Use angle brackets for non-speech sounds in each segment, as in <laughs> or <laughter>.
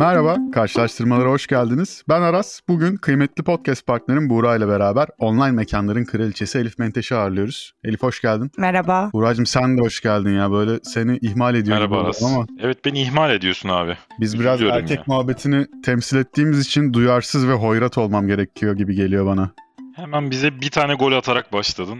Merhaba, karşılaştırmalara hoş geldiniz. Ben Aras. Bugün kıymetli podcast partnerim Buğra ile beraber online mekanların kraliçesi Elif Menteş'i ağırlıyoruz. Elif hoş geldin. Merhaba. Buğra'cığım sen de hoş geldin ya. Böyle seni ihmal ediyorum Merhaba Aras. ama Evet beni ihmal ediyorsun abi. biz biraz Üzülüyorum erkek ya. muhabbetini temsil ettiğimiz için duyarsız ve hoyrat olmam gerekiyor gibi geliyor bana. Hemen bize bir tane gol atarak başladın.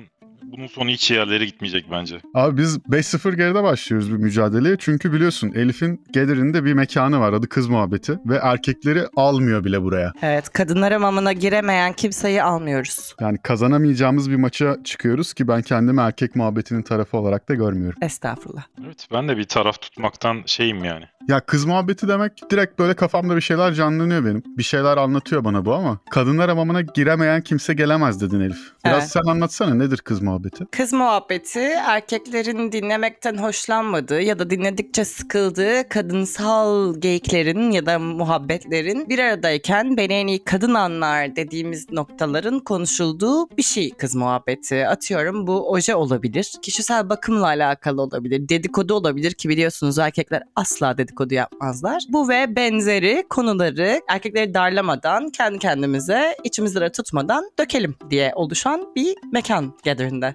Bunun sonu hiç yerlere gitmeyecek bence. Abi biz 5-0 geride başlıyoruz bir mücadeleye. Çünkü biliyorsun Elif'in gelirinde bir mekanı var adı kız muhabbeti. Ve erkekleri almıyor bile buraya. Evet, kadınlar hamamına giremeyen kimseyi almıyoruz. Yani kazanamayacağımız bir maça çıkıyoruz ki ben kendimi erkek muhabbetinin tarafı olarak da görmüyorum. Estağfurullah. Evet ben de bir taraf tutmaktan şeyim yani. Ya kız muhabbeti demek direkt böyle kafamda bir şeyler canlanıyor benim. Bir şeyler anlatıyor bana bu ama kadınlar hamamına giremeyen kimse gelemez dedin Elif. Biraz Evet. sen anlatsana nedir kız muhabbeti? Kız muhabbeti erkeklerin dinlemekten hoşlanmadığı ya da dinledikçe sıkıldığı kadınsal geyiklerin ya da muhabbetlerin bir aradayken beni en iyi kadın anlar dediğimiz noktaların konuşulduğu bir şey kız muhabbeti. Atıyorum bu oje olabilir, kişisel bakımla alakalı olabilir, dedikodu olabilir ki biliyorsunuz erkekler asla dedikodu yapmazlar. Bu ve benzeri konuları erkekleri darlamadan kendi kendimize içimizde tutmadan dökelim diye oluşan bir mekan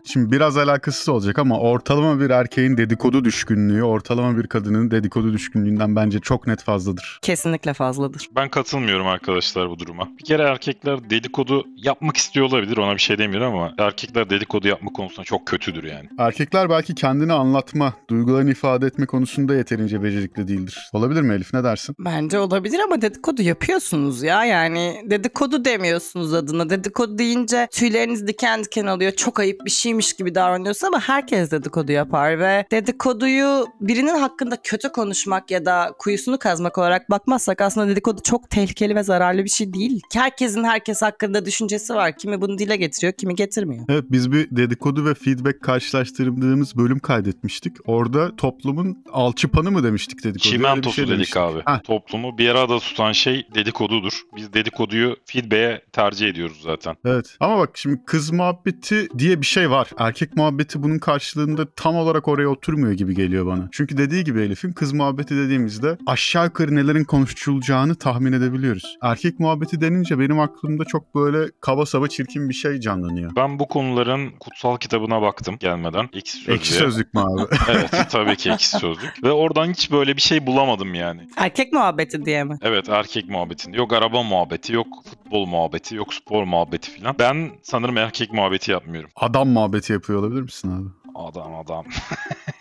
Şimdi biraz alakasız olacak ama ortalama bir erkeğin dedikodu düşkünlüğü, ortalama bir kadının dedikodu düşkünlüğünden bence çok net fazladır. Kesinlikle fazladır. Ben katılmıyorum arkadaşlar bu duruma. Bir kere erkekler dedikodu yapmak istiyor olabilir ona bir şey demiyorum ama erkekler dedikodu yapma konusunda çok kötüdür yani. Erkekler belki kendini anlatma, duygularını ifade etme konusunda yeterince becerikli değildir. Olabilir mi Elif ne dersin? Bence olabilir ama dedikodu yapıyorsunuz ya. Yani dedikodu demiyorsunuz adına. Dedikodu deyince tüyleriniz diken diken oluyor. Çok ayıp bir şeymiş gibi davranıyorsun ama herkes dedikodu yapar ve dedikoduyu birinin hakkında kötü konuşmak ya da kuyusunu kazmak olarak bakmazsak aslında dedikodu çok tehlikeli ve zararlı bir şey değil. Herkesin herkes hakkında düşüncesi var. Kimi bunu dile getiriyor, kimi getirmiyor. Evet biz bir dedikodu ve feedback karşılaştırdığımız bölüm kaydetmiştik. Orada toplumun alçıpanı mı demiştik dedikodu? Öyle bir Çimentosu şey dedik demiştik. abi. Heh, Toplumu bir arada tutan şey dedikodudur. Biz dedikoduyu feedback'e tercih ediyoruz zaten. Evet. Ama bak şimdi kız muhabbeti diye bir şey var. Erkek muhabbeti bunun karşılığında tam olarak oraya oturmuyor gibi geliyor bana. Çünkü dediği gibi Elif'in kız muhabbeti dediğimizde aşağı yukarı nelerin konuşulacağını tahmin edebiliyoruz. Erkek muhabbeti denince benim aklımda çok böyle kaba saba çirkin bir şey canlanıyor. Ben bu konuların kutsal kitabına baktım gelmeden. Ekşi Sözlüğe. Ekşi sözlük mü abi? <laughs> Evet tabii ki ekşi sözlük. Ve oradan hiç böyle bir şey bulamadım yani. Erkek muhabbeti diye mi? Evet erkek muhabbetinde. Yok araba muhabbeti, yok futbol muhabbeti, yok spor muhabbeti filan. Ben sanırım erkek muhabbeti yapmıyorum. Adam muhabbeti yapıyor olabilir misin abi? Adam adam. <laughs>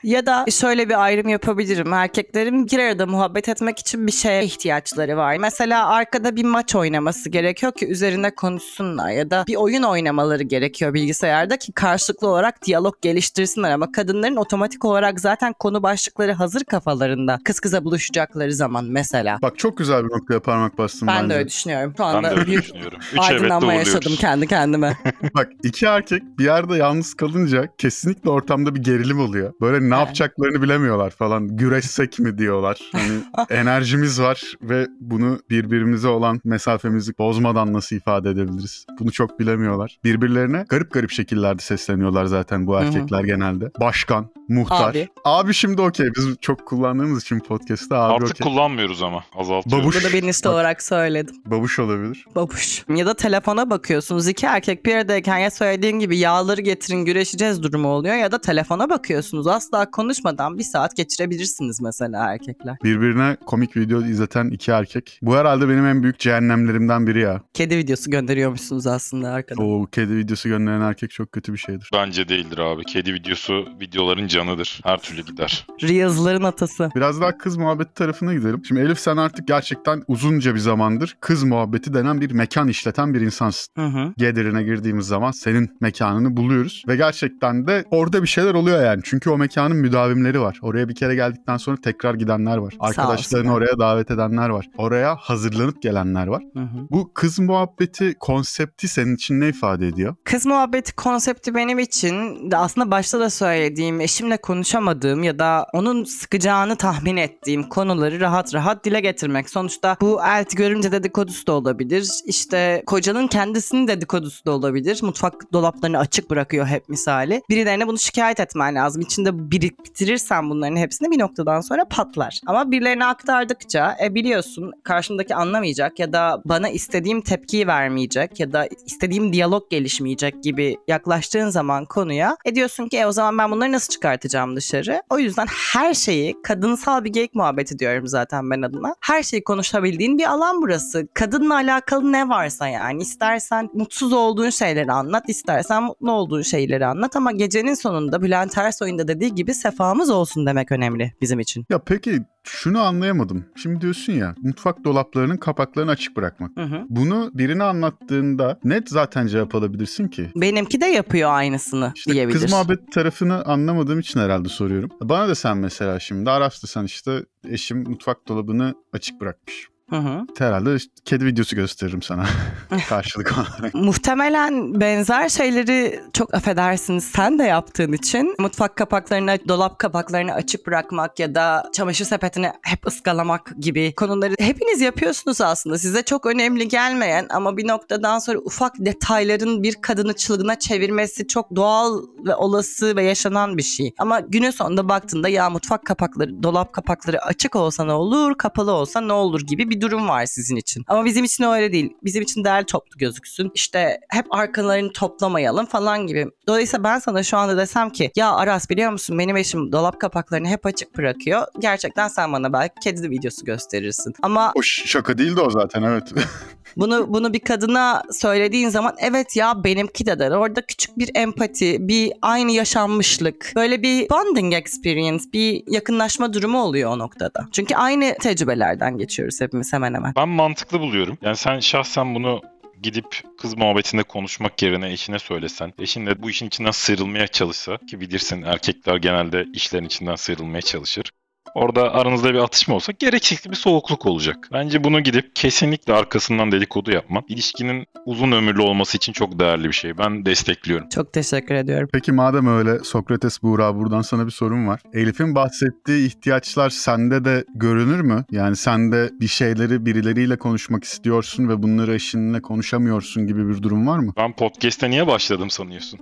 Ya da şöyle bir ayrım yapabilirim. Erkeklerin bir arada muhabbet etmek için bir şeye ihtiyaçları var. Mesela arkada bir maç oynaması gerekiyor ki üzerinde konuşsunlar ya da bir oyun oynamaları gerekiyor bilgisayarda ki karşılıklı olarak diyalog geliştirsinler ama kadınların otomatik olarak zaten konu başlıkları hazır kafalarında kız kıza buluşacakları zaman mesela. Bak çok güzel bir noktaya parmak bastın Ben bence. de öyle düşünüyorum. Şu Ben anda de öyle büyük düşünüyorum. Üç aydınlanma yaşadım uğurluyoruz. kendi kendime. <laughs> Bak iki erkek bir yerde yalnız kalınca kesinlikle ortamda bir gerilim oluyor. Böyle ne yapacaklarını bilemiyorlar falan. Güreşsek mi diyorlar. Hani <laughs> enerjimiz var ve bunu birbirimize olan mesafemizi bozmadan nasıl ifade edebiliriz? Bunu çok bilemiyorlar. Birbirlerine garip garip şekillerde sesleniyorlar zaten bu erkekler genelde. Başkan, muhtar. Abi. Abi şimdi okey. Biz çok kullandığımız için podcast'ta abi Artık okey. kullanmıyoruz ama azaltıyoruz. Babuş. Bunu da bilinçli olarak söyledim. Babuş olabilir. Babuş. Ya da telefona bakıyorsunuz. İki erkek bir aradayken ya söylediğin gibi yağları getirin güreşeceğiz durumu oluyor ya da telefona bakıyorsunuz. Asla konuşmadan bir saat geçirebilirsiniz mesela erkekler. Birbirine komik video izleten iki erkek. Bu herhalde benim en büyük cehennemlerimden biri ya. Kedi videosu gönderiyormuşsunuz aslında arkadan. O kedi videosu gönderen erkek çok kötü bir şeydir. Bence değildir abi. Kedi videosu videoların canıdır. Her türlü gider. Reels'ların atası. Biraz daha kız muhabbeti tarafına gidelim. Şimdi Elif sen artık gerçekten uzunca bir zamandır kız muhabbeti denen bir mekan işleten bir insansın. Hı hı. Gather'ine girdiğimiz zaman senin mekanını buluyoruz. Ve gerçekten de orada bir şeyler oluyor yani. Çünkü o mekanın müdavimleri var. Oraya bir kere geldikten sonra tekrar gidenler var. Arkadaşlarını oraya davet edenler var. Oraya hazırlanıp gelenler var. Hı hı. Bu kız muhabbeti konsepti senin için ne ifade ediyor? Kız muhabbeti konsepti benim için de aslında başta da söylediğim eşim eşimle konuşamadığım ya da onun sıkacağını tahmin ettiğim konuları rahat rahat dile getirmek. Sonuçta bu elti görümce dedikodusu da olabilir. İşte kocanın kendisinin dedikodusu da olabilir. Mutfak dolaplarını açık bırakıyor hep misali. Birilerine bunu şikayet etmen lazım. İçinde biriktirirsen bunların hepsini bir noktadan sonra patlar. Ama birilerine aktardıkça e biliyorsun karşımdaki anlamayacak ya da bana istediğim tepkiyi vermeyecek ya da istediğim diyalog gelişmeyecek gibi yaklaştığın zaman konuya e diyorsun ki e o zaman ben bunları nasıl çıkartacağım dışarı? O yüzden her şeyi kadınsal bir geyik muhabbeti diyorum zaten ben adına. Her şeyi konuşabildiğin bir alan burası. Kadınla alakalı ne varsa yani istersen mutsuz olduğun şeyleri anlat, istersen mutlu olduğun şeyleri anlat ama gecenin sonunda Bülent Ersoy'un da dediği gibi sefamız olsun demek önemli bizim için. Ya peki şunu anlayamadım. Şimdi diyorsun ya mutfak dolaplarının kapaklarını açık bırakmak. Hı hı. Bunu birine anlattığında net zaten cevap alabilirsin ki. Benimki de yapıyor aynısını İşte diyebilir. kız muhabbet tarafını anlamadığım için herhalde soruyorum. Bana da sen mesela şimdi Aras desen işte eşim mutfak dolabını açık bırakmış. Hı hı. Herhalde işte kedi videosu gösteririm sana <laughs> karşılık olarak. Muhtemelen benzer şeyleri çok affedersiniz sen de yaptığın için mutfak kapaklarını, dolap kapaklarını açık bırakmak ya da çamaşır sepetini hep ıskalamak gibi konuları hepiniz yapıyorsunuz aslında. Size çok önemli gelmeyen ama bir noktadan sonra ufak detayların bir kadını çılgına çevirmesi çok doğal ve olası ve yaşanan bir şey. Ama günün sonunda baktığında ya mutfak kapakları, dolap kapakları açık olsa ne olur, kapalı olsa ne olur gibi bir durum var sizin için. Ama bizim için öyle değil. Bizim için değerli toplu gözüksün. İşte hep arkalarını toplamayalım falan gibi. Dolayısıyla ben sana şu anda desem ki ya Aras biliyor musun benim eşim dolap kapaklarını hep açık bırakıyor. Gerçekten sen bana belki kedi videosu gösterirsin. Ama O şaka değildi o zaten evet. <laughs> bunu bunu bir kadına söylediğin zaman evet ya benimki de der. Orada küçük bir empati, bir aynı yaşanmışlık, böyle bir bonding experience, bir yakınlaşma durumu oluyor o noktada. Çünkü aynı tecrübelerden geçiyoruz hepimiz hemen hemen. Ben mantıklı buluyorum. Yani sen şahsen bunu gidip kız muhabbetinde konuşmak yerine eşine söylesen, eşin de bu işin içinden sıyrılmaya çalışsa ki bilirsin erkekler genelde işlerin içinden sıyrılmaya çalışır. Orada aranızda bir atışma olsa gereksiz bir soğukluk olacak. Bence bunu gidip kesinlikle arkasından dedikodu yapman ilişkinin uzun ömürlü olması için çok değerli bir şey. Ben destekliyorum. Çok teşekkür ediyorum. Peki madem öyle Sokrates Buğra buradan sana bir sorum var. Elif'in bahsettiği ihtiyaçlar sende de görünür mü? Yani sen de bir şeyleri birileriyle konuşmak istiyorsun ve bunları eşinle konuşamıyorsun gibi bir durum var mı? Ben podcast'e niye başladım sanıyorsun?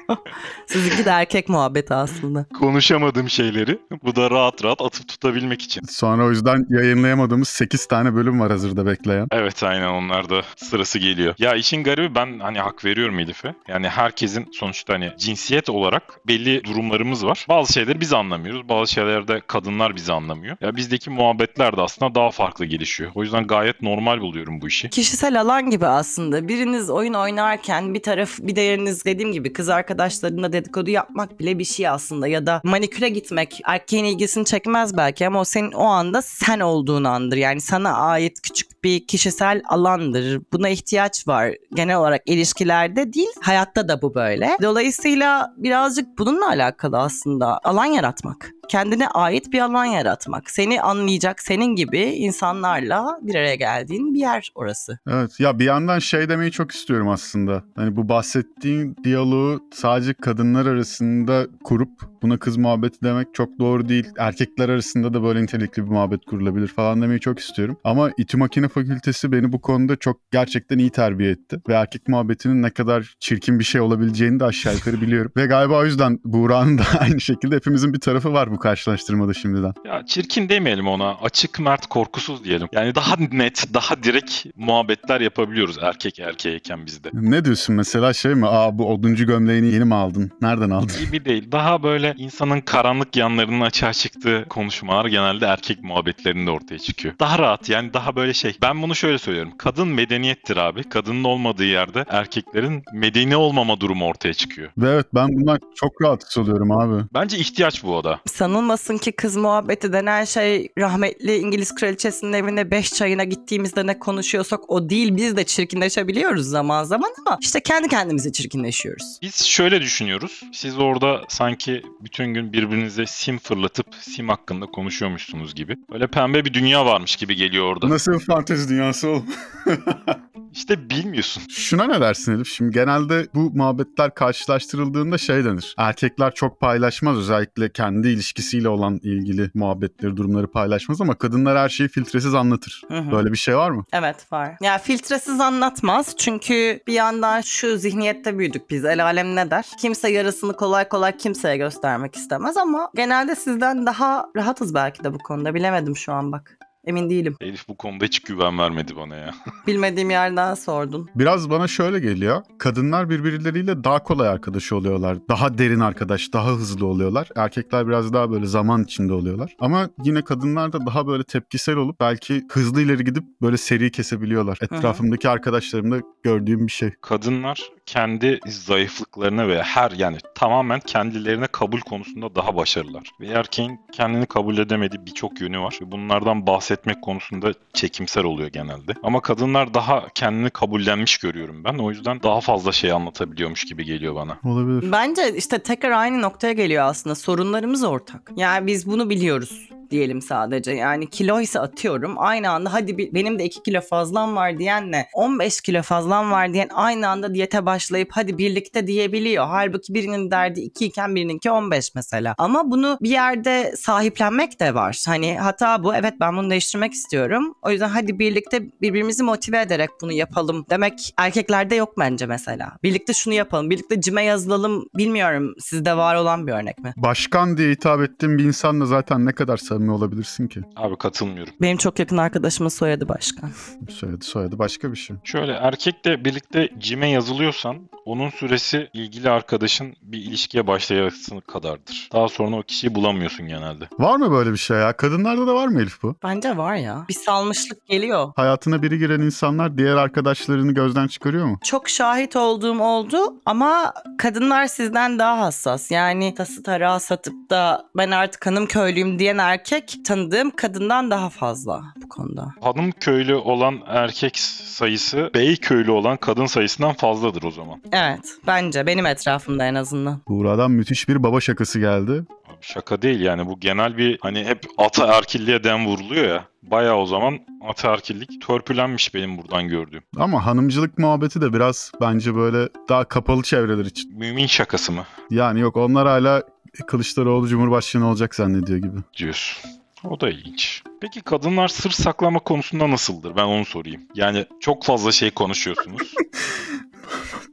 <laughs> Sizinki de erkek muhabbeti aslında. Konuşamadığım şeyleri bu da rahat rahat atıp tutabilmek için. Sonra o yüzden yayınlayamadığımız 8 tane bölüm var hazırda bekleyen. Evet aynen onlar da sırası geliyor. Ya işin garibi ben hani hak veriyorum Elif'e. Yani herkesin sonuçta hani cinsiyet olarak belli durumlarımız var. Bazı şeyleri biz anlamıyoruz. Bazı şeylerde kadınlar bizi anlamıyor. Ya bizdeki muhabbetler de aslında daha farklı gelişiyor. O yüzden gayet normal buluyorum bu işi. Kişisel alan gibi aslında. Biriniz oyun oynarken bir taraf bir diğeriniz dediğim gibi kız arkadaşlarına dedikodu yapmak bile bir şey aslında. Ya da maniküre gitmek erkeğin ilgisini çekmez belki ama o senin o anda sen olduğun andır. Yani sana ait küçük bir kişisel alandır. Buna ihtiyaç var. Genel olarak ilişkilerde değil, hayatta da bu böyle. Dolayısıyla birazcık bununla alakalı aslında alan yaratmak. Kendine ait bir alan yaratmak. Seni anlayacak senin gibi insanlarla bir araya geldiğin bir yer orası. Evet ya bir yandan şey demeyi çok istiyorum aslında. Hani bu bahsettiğin diyaloğu sadece kadınlar arasında kurup buna kız muhabbeti demek çok doğru değil. Erkekler arasında da böyle nitelikli bir muhabbet kurulabilir falan demeyi çok istiyorum. Ama İTÜ Makine Fakültesi beni bu konuda çok gerçekten iyi terbiye etti. Ve erkek muhabbetinin ne kadar çirkin bir şey olabileceğini de aşağı yukarı biliyorum. Ve galiba o yüzden Buğra'nın da <laughs> aynı şekilde hepimizin bir tarafı var bu karşılaştırmada şimdiden. Ya çirkin demeyelim ona. Açık, mert, korkusuz diyelim. Yani daha net, daha direkt muhabbetler yapabiliyoruz erkek erkeğeyken bizde. Ne diyorsun mesela şey mi? Aa bu oduncu gömleğini yeni mi aldın? Nereden aldın? Gibi değil. Daha böyle insanın karanlık yanlarının açığa çıktığı konuşmalar genelde erkek muhabbetlerinde ortaya çıkıyor. Daha rahat yani daha böyle şey. Ben bunu şöyle söylüyorum. Kadın medeniyettir abi. Kadının olmadığı yerde erkeklerin medeni olmama durumu ortaya çıkıyor. Ve evet ben bundan çok rahatsız oluyorum abi. Bence ihtiyaç bu o da. Sanılmasın ki kız muhabbeti denen şey rahmetli İngiliz kraliçesinin evine beş çayına gittiğimizde ne konuşuyorsak o değil. Biz de çirkinleşebiliyoruz zaman zaman ama işte kendi kendimize çirkinleşiyoruz. Biz şöyle düşünüyoruz. Siz orada sanki bütün gün birbirinize sim fırlatıp sim hakkında konuşuyormuşsunuz gibi. Öyle pembe bir dünya varmış gibi geliyor orada. Nasıl fantezi dünyası oğlum? <laughs> İşte bilmiyorsun. Şuna ne dersin Elif? Şimdi genelde bu muhabbetler karşılaştırıldığında şey denir. Erkekler çok paylaşmaz özellikle kendi ilişkisiyle olan ilgili muhabbetleri, durumları paylaşmaz ama kadınlar her şeyi filtresiz anlatır. Hı hı. Böyle bir şey var mı? Evet var. Ya filtresiz anlatmaz çünkü bir yandan şu zihniyette büyüdük biz. El alem ne der? Kimse yarısını kolay kolay kimseye göstermek istemez ama genelde sizden daha rahatız belki de bu konuda. Bilemedim şu an bak. Emin değilim. Elif bu konuda hiç güven vermedi bana ya. <laughs> Bilmediğim yerden sordun. Biraz bana şöyle geliyor. Kadınlar birbirleriyle daha kolay arkadaş oluyorlar. Daha derin arkadaş, daha hızlı oluyorlar. Erkekler biraz daha böyle zaman içinde oluyorlar. Ama yine kadınlar da daha böyle tepkisel olup belki hızlı ileri gidip böyle seri kesebiliyorlar. Etrafımdaki arkadaşlarımda gördüğüm bir şey. Kadınlar kendi zayıflıklarına ve her yani tamamen kendilerine kabul konusunda daha başarılılar. Ve erkeğin kendini kabul edemediği birçok yönü var. Ve bunlardan bahsetmek konusunda çekimser oluyor genelde. Ama kadınlar daha kendini kabullenmiş görüyorum ben. O yüzden daha fazla şey anlatabiliyormuş gibi geliyor bana. Olabilir. Bence işte tekrar aynı noktaya geliyor aslında. Sorunlarımız ortak. Yani biz bunu biliyoruz diyelim sadece. Yani kilo ise atıyorum aynı anda hadi bir, benim de 2 kilo fazlam var diyenle 15 kilo fazlam var diyen aynı anda diyete başlayıp hadi birlikte diyebiliyor. Halbuki birinin derdi 2 iken birininki 15 mesela. Ama bunu bir yerde sahiplenmek de var. Hani hata bu evet ben bunu değiştirmek istiyorum. O yüzden hadi birlikte birbirimizi motive ederek bunu yapalım demek erkeklerde yok bence mesela. Birlikte şunu yapalım, birlikte cime yazılalım bilmiyorum sizde var olan bir örnek mi? Başkan diye hitap ettiğim bir insanla zaten ne kadar samimi olabilirsin ki? Abi katılmıyorum. Benim çok yakın arkadaşımın soyadı başkan. Soyadı soyadı başka bir şey. Şöyle erkekle birlikte cime yazılıyorsan onun süresi ilgili arkadaşın bir ilişkiye başlayasını kadardır. Daha sonra o kişiyi bulamıyorsun genelde. Var mı böyle bir şey ya? Kadınlarda da var mı Elif bu? Bence var ya. Bir salmışlık geliyor. Hayatına biri giren insanlar diğer arkadaşlarını gözden çıkarıyor mu? Çok şahit olduğum oldu ama kadınlar sizden daha hassas. Yani tası tarağı satıp da ben artık hanım köylüyüm diyen erkek tanıdığım kadından daha fazla bu konuda. Hanım köylü olan erkek sayısı bey köylü olan kadın sayısından fazladır o zaman. Evet bence benim etrafımda en azından. Buğra'dan müthiş bir baba şakası geldi. Şaka değil yani bu genel bir hani hep ataerkilliğe dem vuruluyor ya. Bayağı o zaman ataerkillik törpülenmiş benim buradan gördüğüm. Ama hanımcılık muhabbeti de biraz bence böyle daha kapalı çevreler için. Mümin şakası mı Yani yok onlar hala Kılıçdaroğlu Cumhurbaşkanı olacak zannediyor gibi. diyorsun? O da ilginç. Peki kadınlar sır saklama konusunda nasıldır? Ben onu sorayım. Yani çok fazla şey konuşuyorsunuz.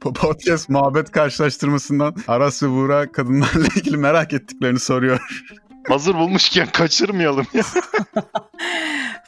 <laughs> Podcast muhabbet karşılaştırmasından Aras ve Buğra kadınlarla ilgili merak ettiklerini soruyor. Hazır bulmuşken kaçırmayalım ya. <laughs>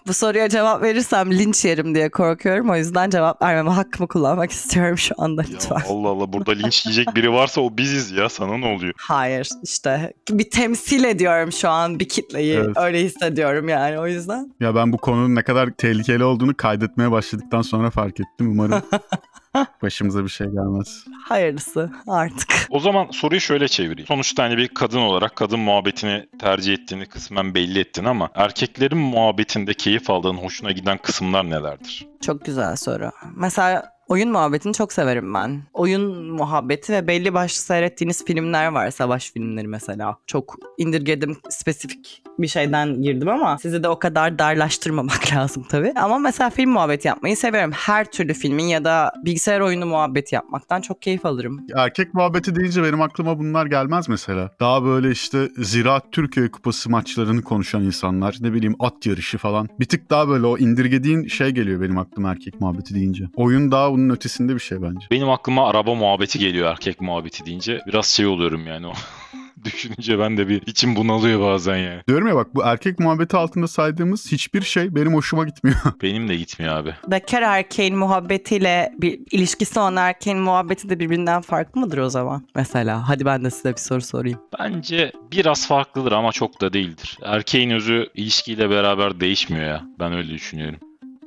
Bu soruya cevap verirsem linç yerim diye korkuyorum. O yüzden cevap vermeme hakkımı kullanmak istiyorum şu anda ya lütfen. Allah Allah burada linç yiyecek biri varsa o biziz ya. Sana ne oluyor? Hayır işte bir temsil ediyorum şu an bir kitleyi. Evet. Öyle hissediyorum yani o yüzden. Ya ben bu konunun ne kadar tehlikeli olduğunu kaydetmeye başladıktan sonra fark ettim. Umarım <laughs> başımıza bir şey gelmez. Hayırlısı artık. O zaman soruyu şöyle çevireyim. Sonuçta hani bir kadın olarak kadın muhabbetini tercih ettiğini kısmen belli ettin ama erkeklerin muhabbetinde keyif aldığın, hoşuna giden kısımlar nelerdir? Çok güzel soru. Mesela oyun muhabbetini çok severim ben. Oyun muhabbeti ve belli başlı seyrettiğiniz filmler var. Savaş filmleri mesela. Çok indirgedim spesifik bir şeyden girdim ama sizi de o kadar darlaştırmamak <laughs> lazım tabii. Ama mesela film muhabbeti yapmayı severim. Her türlü filmin ya da bilgisayar oyunu muhabbeti yapmaktan çok keyif alırım. Erkek muhabbeti deyince benim aklıma bunlar gelmez mesela. Daha böyle işte Ziraat Türkiye Kupası maçlarını konuşan insanlar. Ne bileyim at yarışı falan. Bir tık daha böyle o indirgediğin şey geliyor benim aklıma erkek muhabbeti deyince. Oyun daha bunun ötesinde bir şey bence. Benim aklıma araba muhabbeti geliyor erkek muhabbeti deyince. Biraz şey oluyorum yani o. <laughs> Düşününce ben de bir içim bunalıyor bazen yani. Diyorum ya bak bu erkek muhabbeti altında saydığımız hiçbir şey benim hoşuma gitmiyor. <laughs> Benim de gitmiyor abi. Bekar erkeğin muhabbetiyle bir ilişkisi olan erkeğin muhabbeti de birbirinden farklı mıdır o zaman? Mesela hadi ben de size bir soru sorayım. Bence biraz farklıdır ama çok da değildir. Erkeğin özü ilişkiyle beraber değişmiyor ya. Ben öyle düşünüyorum.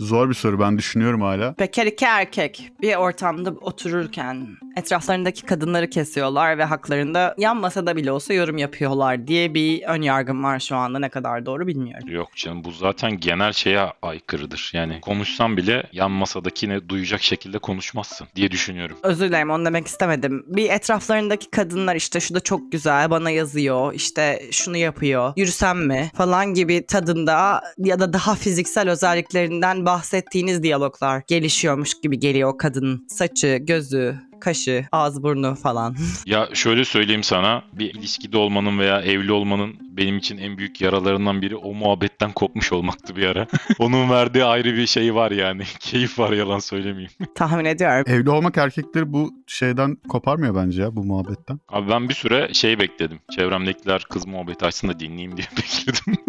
Zor bir soru ben düşünüyorum hala. Bekar iki erkek bir ortamda otururken etraflarındaki kadınları kesiyorlar ve haklarında yan masada bile olsa yorum yapıyorlar diye bir ön yargım var şu anda ne kadar doğru bilmiyorum. Yok canım bu zaten genel şeye aykırıdır. Yani konuşsan bile yan masadakine duyacak şekilde konuşmazsın diye düşünüyorum. Özür dilerim onu demek istemedim. Bir etraflarındaki kadınlar işte şu da çok güzel bana yazıyor işte şunu yapıyor yürüsem mi falan gibi tadında ya da daha fiziksel özelliklerinden bahsettiğiniz diyaloglar gelişiyormuş gibi geliyor o kadının. Saçı, gözü, kaşı, ağız burnu falan. <laughs> Ya şöyle söyleyeyim sana bir ilişkide olmanın veya evli olmanın benim için en büyük yaralarından biri o muhabbetten kopmuş olmaktı bir ara. <laughs> Onun verdiği ayrı bir şey var yani. <laughs> Keyif var yalan söylemeyeyim. Tahmin ediyorum. Evli olmak erkekleri bu şeyden koparmıyor bence ya bu muhabbetten. Abi ben bir süre şey bekledim. Çevremdekiler kız muhabbeti açsın da dinleyeyim diye bekledim.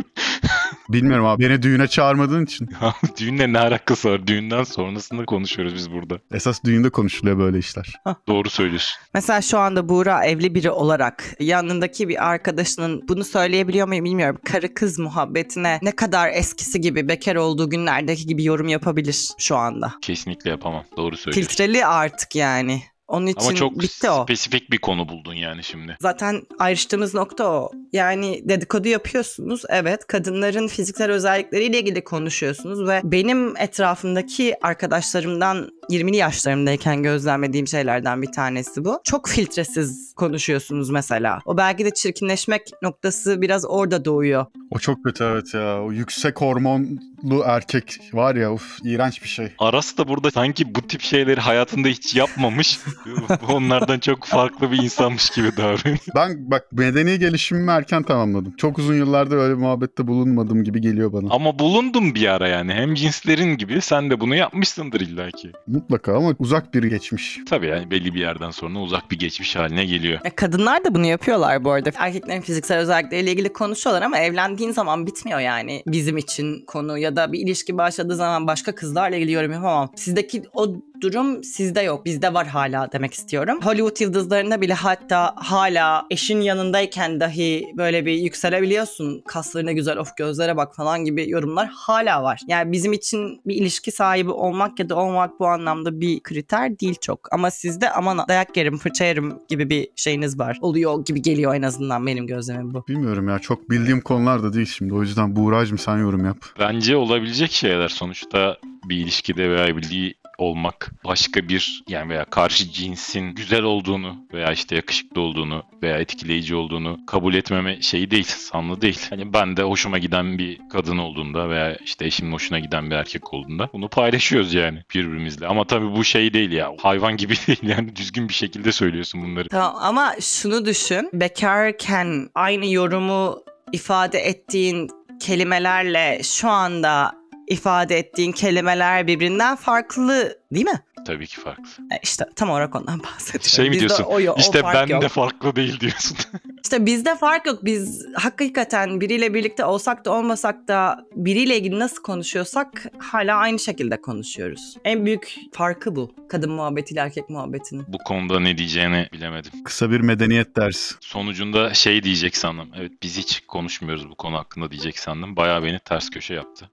Bilmiyorum abi. Beni düğüne çağırmadığın için. <laughs> Düğünle ne alakası var? Düğünden sonrasında konuşuyoruz biz burada. Esas düğünde konuşuluyor böyle işler. Doğru söylüyorsun. Mesela şu anda Buğra evli biri olarak yanındaki bir arkadaşının bunu söyleyebiliyor muyum bilmiyorum. Karı kız muhabbetine ne kadar eskisi gibi bekar olduğu günlerdeki gibi yorum yapabilir şu anda. Kesinlikle yapamam. Doğru söylüyorsun. Filtreli artık yani. Onun için Ama çok bitti o. spesifik bir konu buldun yani şimdi. Zaten ayrıştığımız nokta o. Yani dedikodu yapıyorsunuz. Evet kadınların fiziksel özellikleriyle ilgili konuşuyorsunuz ve benim etrafımdaki arkadaşlarımdan 20'li yaşlarımdayken gözlemlediğim şeylerden bir tanesi bu. Çok filtresiz konuşuyorsunuz mesela. O belki de çirkinleşmek noktası biraz orada doğuyor. O çok kötü evet ya. O yüksek hormonlu erkek var ya uf iğrenç bir şey. Aras da burada sanki bu tip şeyleri hayatında hiç yapmamış. Onlardan çok farklı bir insanmış gibi davranıyor. Ben bak medeni gelişimimi erken tamamladım. Çok uzun yıllardır öyle muhabbette bulunmadım gibi geliyor bana. Ama bulundum bir ara yani. Hem cinslerin gibi sen de bunu yapmışsındır illaki. Mutlaka ama uzak bir geçmiş. Tabii yani belli bir yerden sonra uzak bir geçmiş haline geliyor. E, Kadınlar da bunu yapıyorlar bu arada. Erkeklerin fiziksel özellikleriyle ilgili konuşuyorlar ama evlendiğin zaman bitmiyor yani bizim için konu ya da bir ilişki başladığı zaman başka kızlarla ilgili yorum yapamam. Sizdeki o durum sizde yok. Bizde var hala demek istiyorum. Hollywood yıldızlarında bile hatta hala eşin yanındayken dahi böyle bir yükselebiliyorsun. Kaslarına güzel of gözlere bak falan gibi yorumlar hala var. Yani bizim için bir ilişki sahibi olmak ya da olmak bu anlamda bir kriter değil çok. Ama sizde aman dayak yerim, fırça yerim gibi bir şeyiniz var. Oluyor gibi geliyor en azından benim gözlemim bu. Bilmiyorum ya çok bildiğim konular da değil şimdi. O yüzden Buğra'cığım sen yorum yap. Bence olabilecek şeyler sonuçta bir ilişkide veya evliliği olmak başka bir yani veya karşı cinsin güzel olduğunu veya işte yakışıklı olduğunu veya etkileyici olduğunu kabul etmeme şeyi değil, sanlı değil. Hani ben de hoşuma giden bir kadın olduğunda veya işte eşimin hoşuna giden bir erkek olduğunda bunu paylaşıyoruz yani birbirimizle. Ama tabii bu şey değil ya hayvan gibi <laughs> değil yani düzgün bir şekilde söylüyorsun bunları. Tamam ama şunu düşün. Bekarken aynı yorumu ifade ettiğin kelimelerle şu anda ifade ettiğin kelimeler birbirinden farklı değil mi? Tabii ki farklı. E İşte tam olarak ondan bahsediyorum. Şey mi Bizde diyorsun? O, o İşte ben yok. de farklı değil diyorsun. <laughs> İşte bizde fark yok. Biz hakikaten biriyle birlikte olsak da olmasak da biriyle ilgili nasıl konuşuyorsak hala aynı şekilde konuşuyoruz. En büyük farkı bu. Kadın muhabbetiyle erkek muhabbetinin. bu konuda ne diyeceğini bilemedim. Kısa bir medeniyet dersi. Sonucunda şey diyecek sandım. Evet biz hiç konuşmuyoruz bu konu hakkında diyecek sandım. Bayağı beni ters köşe yaptı.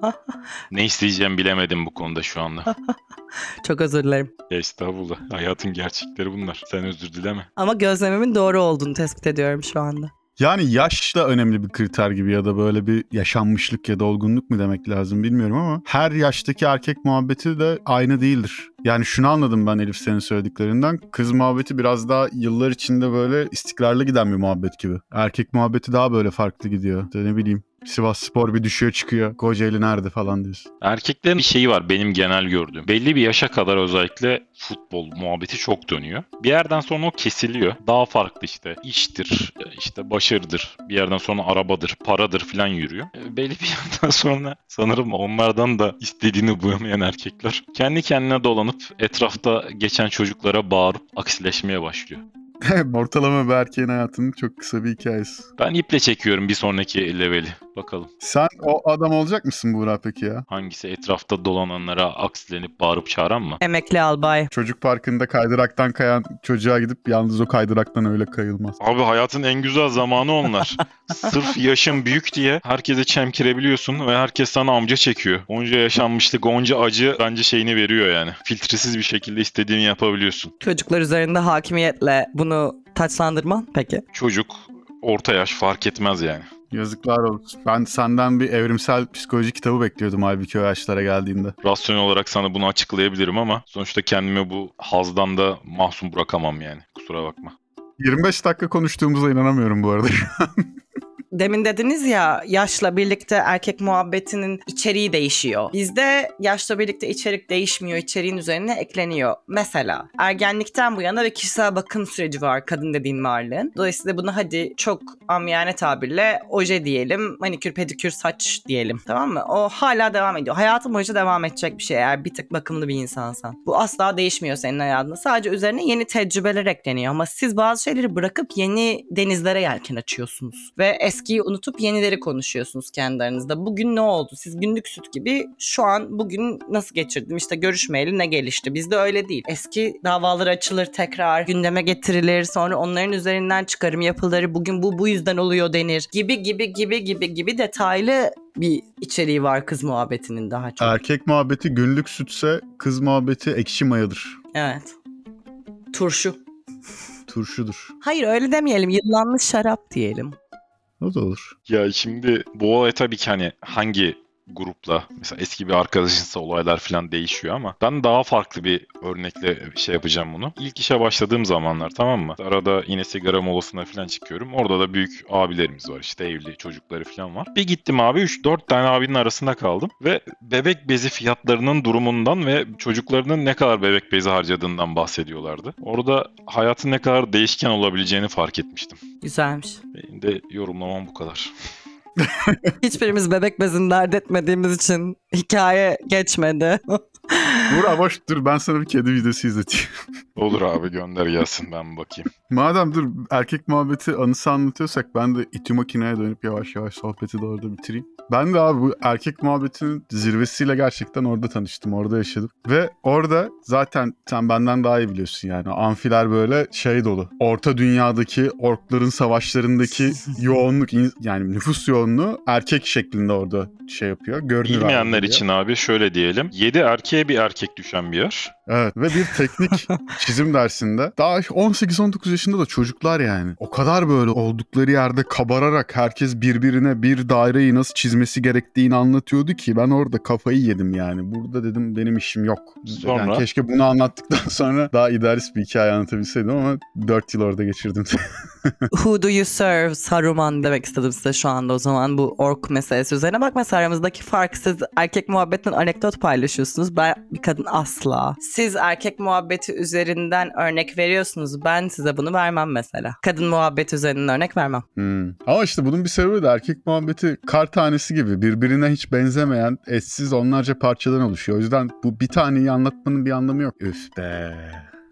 <laughs> ne isteyeceğim bilemedim bu konuda şu anda. <laughs> Çok özür dilerim. Ya estağfurullah. Hayatın gerçekleri bunlar. Sen özür dileme. Ama gözlemimin doğru olduğunu tespit ediyorum şu anda. Yani yaş da önemli bir kriter gibi ya da böyle bir yaşanmışlık ya da olgunluk mu demek lazım bilmiyorum ama her yaştaki erkek muhabbeti de aynı değildir. Yani şunu anladım ben Elif senin söylediklerinden. Kız muhabbeti biraz daha yıllar içinde böyle istikrarlı giden bir muhabbet gibi. Erkek muhabbeti daha böyle farklı gidiyor. İşte ne bileyim Sivas Spor bir düşüyor çıkıyor. Kocaeli nerede falan diyorsun. Erkeklerin bir şeyi var benim genel gördüğüm. Belli bir yaşa kadar özellikle futbol muhabbeti çok dönüyor. Bir yerden sonra o kesiliyor. Daha farklı işte iştir, işte başarıdır. Bir yerden sonra arabadır, paradır falan yürüyor. E, Belli bir <laughs> yerden sonra sanırım onlardan da istediğini bulamayan erkekler kendi kendine dolanıp etrafta geçen çocuklara bağırıp aksileşmeye başlıyor. <laughs> Ortalama bir erkeğin hayatının çok kısa bir hikayesi. Ben iple çekiyorum bir sonraki leveli. Bakalım Sen o adam olacak mısın Buğra peki ya? hangisi etrafta dolananlara aksilenip bağırıp çağıran mı? Emekli albay. Çocuk parkında kaydıraktan kayan çocuğa gidip yalnız o kaydıraktan öyle kayılmaz. Abi hayatın en güzel zamanı onlar. <laughs> Sırf yaşın büyük diye herkese çemkirebiliyorsun ve herkes sana amca çekiyor. Onca yaşanmışlık, onca acı bence şeyini veriyor yani. Filtresiz bir şekilde istediğini yapabiliyorsun. Çocuklar üzerinde hakimiyetle bunu taçlandırman peki? Çocuk, orta yaş fark etmez yani. Yazıklar olsun. Ben senden bir evrimsel psikoloji kitabı bekliyordum halbuki o yaşlara geldiğinde. Rasyonel olarak sana bunu açıklayabilirim ama sonuçta kendimi bu hazdan da mahzun bırakamam yani. Kusura bakma. 25 dakika konuştuğumuza inanamıyorum bu arada. <laughs> demin dediniz ya yaşla birlikte erkek muhabbetinin içeriği değişiyor. Bizde yaşla birlikte içerik değişmiyor, içeriğin üzerine ekleniyor. Mesela ergenlikten bu yana bir kişisel bakım süreci var kadın dediğin varlığın. Dolayısıyla bunu hadi çok amiyane tabirle oje diyelim, manikür pedikür saç diyelim tamam mı? O hala devam ediyor. Hayatın boyunca devam edecek bir şey eğer bir tık bakımlı bir insansan. Bu asla değişmiyor senin hayatında. Sadece üzerine yeni tecrübeler ekleniyor ama siz bazı şeyleri bırakıp yeni denizlere yelken açıyorsunuz. Ve eskiyi unutup yenileri konuşuyorsunuz kendi aranızda. Bugün ne oldu? Siz günlük süt gibi şu an bugün nasıl geçirdim? İşte görüşmeyeli ne gelişti? Bizde öyle değil. Eski davalar açılır tekrar, gündeme getirilir. Sonra onların üzerinden çıkarım yapılır. Bugün bu bu yüzden oluyor denir. Gibi gibi gibi gibi gibi detaylı bir içeriği var kız muhabbetinin daha çok. Erkek muhabbeti günlük sütse kız muhabbeti ekşi mayadır. Evet. Turşu. Turşudur. Hayır öyle demeyelim. Yıllanmış şarap diyelim. O da olur. Ya şimdi bu olay tabii ki hani hangi grupla mesela eski bir arkadaşınsa olaylar falan değişiyor ama ben daha farklı bir örnekle şey yapacağım bunu. İlk işe başladığım zamanlar tamam mı? Arada yine sigara molasına falan çıkıyorum. Orada da büyük abilerimiz var işte evli çocukları falan var. Bir gittim abi 3-4 tane abinin arasında kaldım ve bebek bezi fiyatlarının durumundan ve çocuklarının ne kadar bebek bezi harcadığından bahsediyorlardı. Orada hayatın ne kadar değişken olabileceğini fark etmiştim. Güzelmiş. Benim de yorumlamam bu kadar. <laughs> <laughs> Hiçbirimiz bebek bezini dert etmediğimiz için hikaye geçmedi. Burak boş dur ben sana bir kedi videosu izleteyim. <laughs> Olur abi gönder gelsin ben bakayım. <laughs> Madem dur erkek muhabbeti anısı anlatıyorsak ben de iti makineye dönüp yavaş yavaş sohbeti de orada bitireyim. Ben de abi bu erkek muhabbetinin zirvesiyle gerçekten orada tanıştım. Orada yaşadım. Ve orada zaten sen benden daha iyi biliyorsun yani. Amfiler böyle şey dolu. Orta dünyadaki orkların savaşlarındaki <laughs> yoğunluk yani nüfus yoğunluğu erkek şeklinde orada şey yapıyor. Görünür Bilmeyenler için abi şöyle diyelim. 7 erkeğe bir erkek düşen bir yer. Evet ve bir teknik <laughs> çizim dersinde daha 18-19 yaşında da çocuklar yani. O kadar böyle oldukları yerde kabararak herkes birbirine bir daireyi nasıl çizmesi gerektiğini anlatıyordu ki ben orada kafayı yedim yani. Burada dedim benim işim yok. Sonra? Yani keşke bunu anlattıktan <laughs> sonra daha idealist bir hikaye anlatabilseydim ama 4 yıl orada geçirdim. <laughs> Who do you serve? Saruman demek istedim size şu anda o zaman bu ork meselesi üzerine. Bak mesela aramızdaki fark siz erkek muhabbetinden anekdot paylaşıyorsunuz. Ben bir kadın asla. Siz erkek muhabbeti üzerinden örnek veriyorsunuz. Ben size bunu vermem mesela. Kadın muhabbeti üzerinden örnek vermem. Hmm. Ama işte bunun bir sebebi de erkek muhabbeti kar tanesi gibi birbirine hiç benzemeyen eşsiz onlarca parçadan oluşuyor. O yüzden bu bir taneyi anlatmanın bir anlamı yok. Üf be.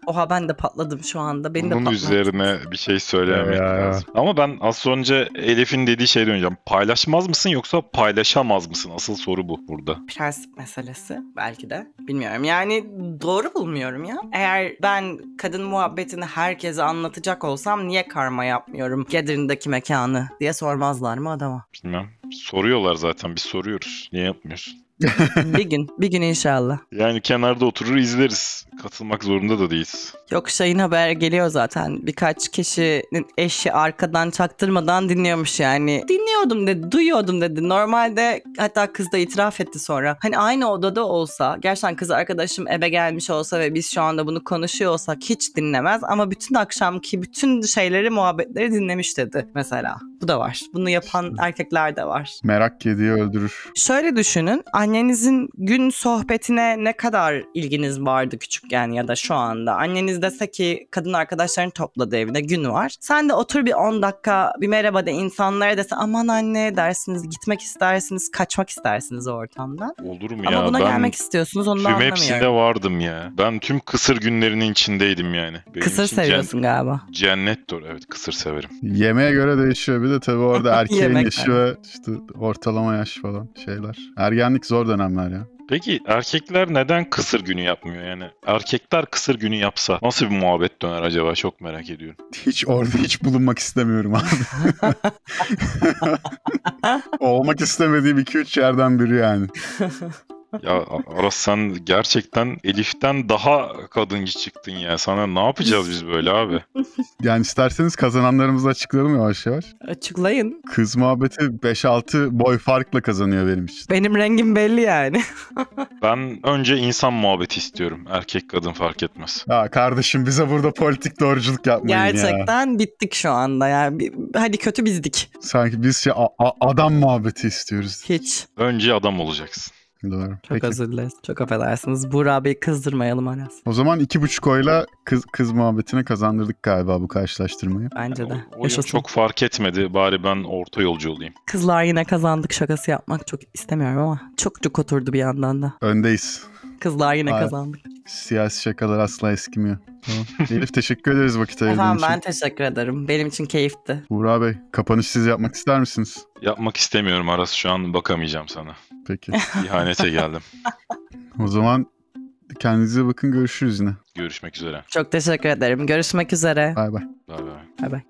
Oha ben de patladım şu anda. Beni de Bunun patlattı. üzerine bir şey söylemek Ya. lazım. Ama ben az önce Elif'in dediği şeye döneceğim. Paylaşmaz mısın yoksa paylaşamaz mısın? Asıl soru bu burada. prensip meselesi belki de bilmiyorum yani doğru bulmuyorum ya eğer ben kadın muhabbetini herkese anlatacak olsam niye karma yapmıyorum Gathering'daki mekanı diye sormazlar mı adama Bilmem. Soruyorlar zaten. Biz soruyoruz. Niye yapmıyorsun? Bir gün bir gün inşallah. Yani kenarda oturur izleriz. Katılmak zorunda da değiliz. yok şeyin haber geliyor zaten. Birkaç kişinin eşi arkadan çaktırmadan dinliyormuş yani. Dinliyordum dedi duyuyordum dedi. Normalde hatta kız da itiraf etti sonra. Hani aynı odada olsa gerçekten kız arkadaşım eve gelmiş olsa ve biz şu anda bunu konuşuyor olsak hiç dinlemez. Ama bütün akşamki bütün şeyleri muhabbetleri dinlemiş dedi mesela bu da var bunu yapan erkekler de var Merak kediyi öldürür. Şöyle düşünün annenizin gün sohbetine ne kadar ilginiz vardı küçükken ya da şu anda. Anneniz dese ki kadın arkadaşlarını topladı evine gün var. Sen de otur bir 10 dakika bir merhaba de insanlara dese aman anne dersiniz gitmek istersiniz kaçmak istersiniz o ortamdan. Olur mu Ama ya? buna ben gelmek istiyorsunuz onu da tüm anlamıyorum. hepsinde vardım ya. Ben tüm kısır günlerinin içindeydim yani. Benim Kısır seviyorsun galiba. Cennet doğru. Evet kısır severim. Yemeğe göre değişiyor bir de tabii orada <laughs> erkeğin yaşı ve işte ortalama yaş falan şeyler. Ergenlik zor dönemler ya. Peki erkekler neden kısır günü yapmıyor yani? Erkekler kısır günü yapsa nasıl bir muhabbet döner acaba çok merak ediyorum. Hiç orada hiç bulunmak istemiyorum abi. <laughs> <laughs> Olmak istemediğim 2-3 yerden biri yani. Ya Aras sen gerçekten Elif'ten daha kadıncı çıktın ya. Sana ne yapacağız biz böyle abi? <laughs> Yani isterseniz kazananlarımızı açıklayalım yavaş yavaş. Açıklayın. Kız muhabbeti 5-6 boy farkla kazanıyor benim için. Benim rengim belli yani. <laughs> Ben önce insan muhabbeti istiyorum. Erkek kadın fark etmez. Ya kardeşim bize burada politik doğruculuk yapmayın ya. Gerçekten bittik şu anda yani. Hadi kötü bizdik. Sanki biz şey, a- a- adam muhabbeti istiyoruz. Hiç. Önce adam olacaksın. Doğru. Çok Peki. özür dileriz. Çok affedersiniz. Buğra Bey'i kızdırmayalım Aras. O zaman iki buçuk oyla kız, kız muhabbetine kazandırdık galiba bu karşılaştırmayı. Bence de. O- oyun çok fark etmedi. Bari ben orta yolcu olayım. Kızlar yine kazandık şakası yapmak çok istemiyorum ama çok çok oturdu bir yandan da. Öndeyiz. Kızlar yine Hayır. kazandık. Siyasi şakalar asla eskimiyor. Tamam. Elif teşekkür ederiz vakit ayırdığın Efendim için. ben teşekkür ederim. Benim için keyifti. Buğra Bey kapanış siz yapmak ister misiniz? Yapmak istemiyorum Aras. Şu an bakamayacağım sana. Peki. İhanete geldim. o zaman kendinize bakın görüşürüz yine. Görüşmek üzere. Çok teşekkür ederim. Görüşmek üzere. Bay bay. Bay bay. Bay bay.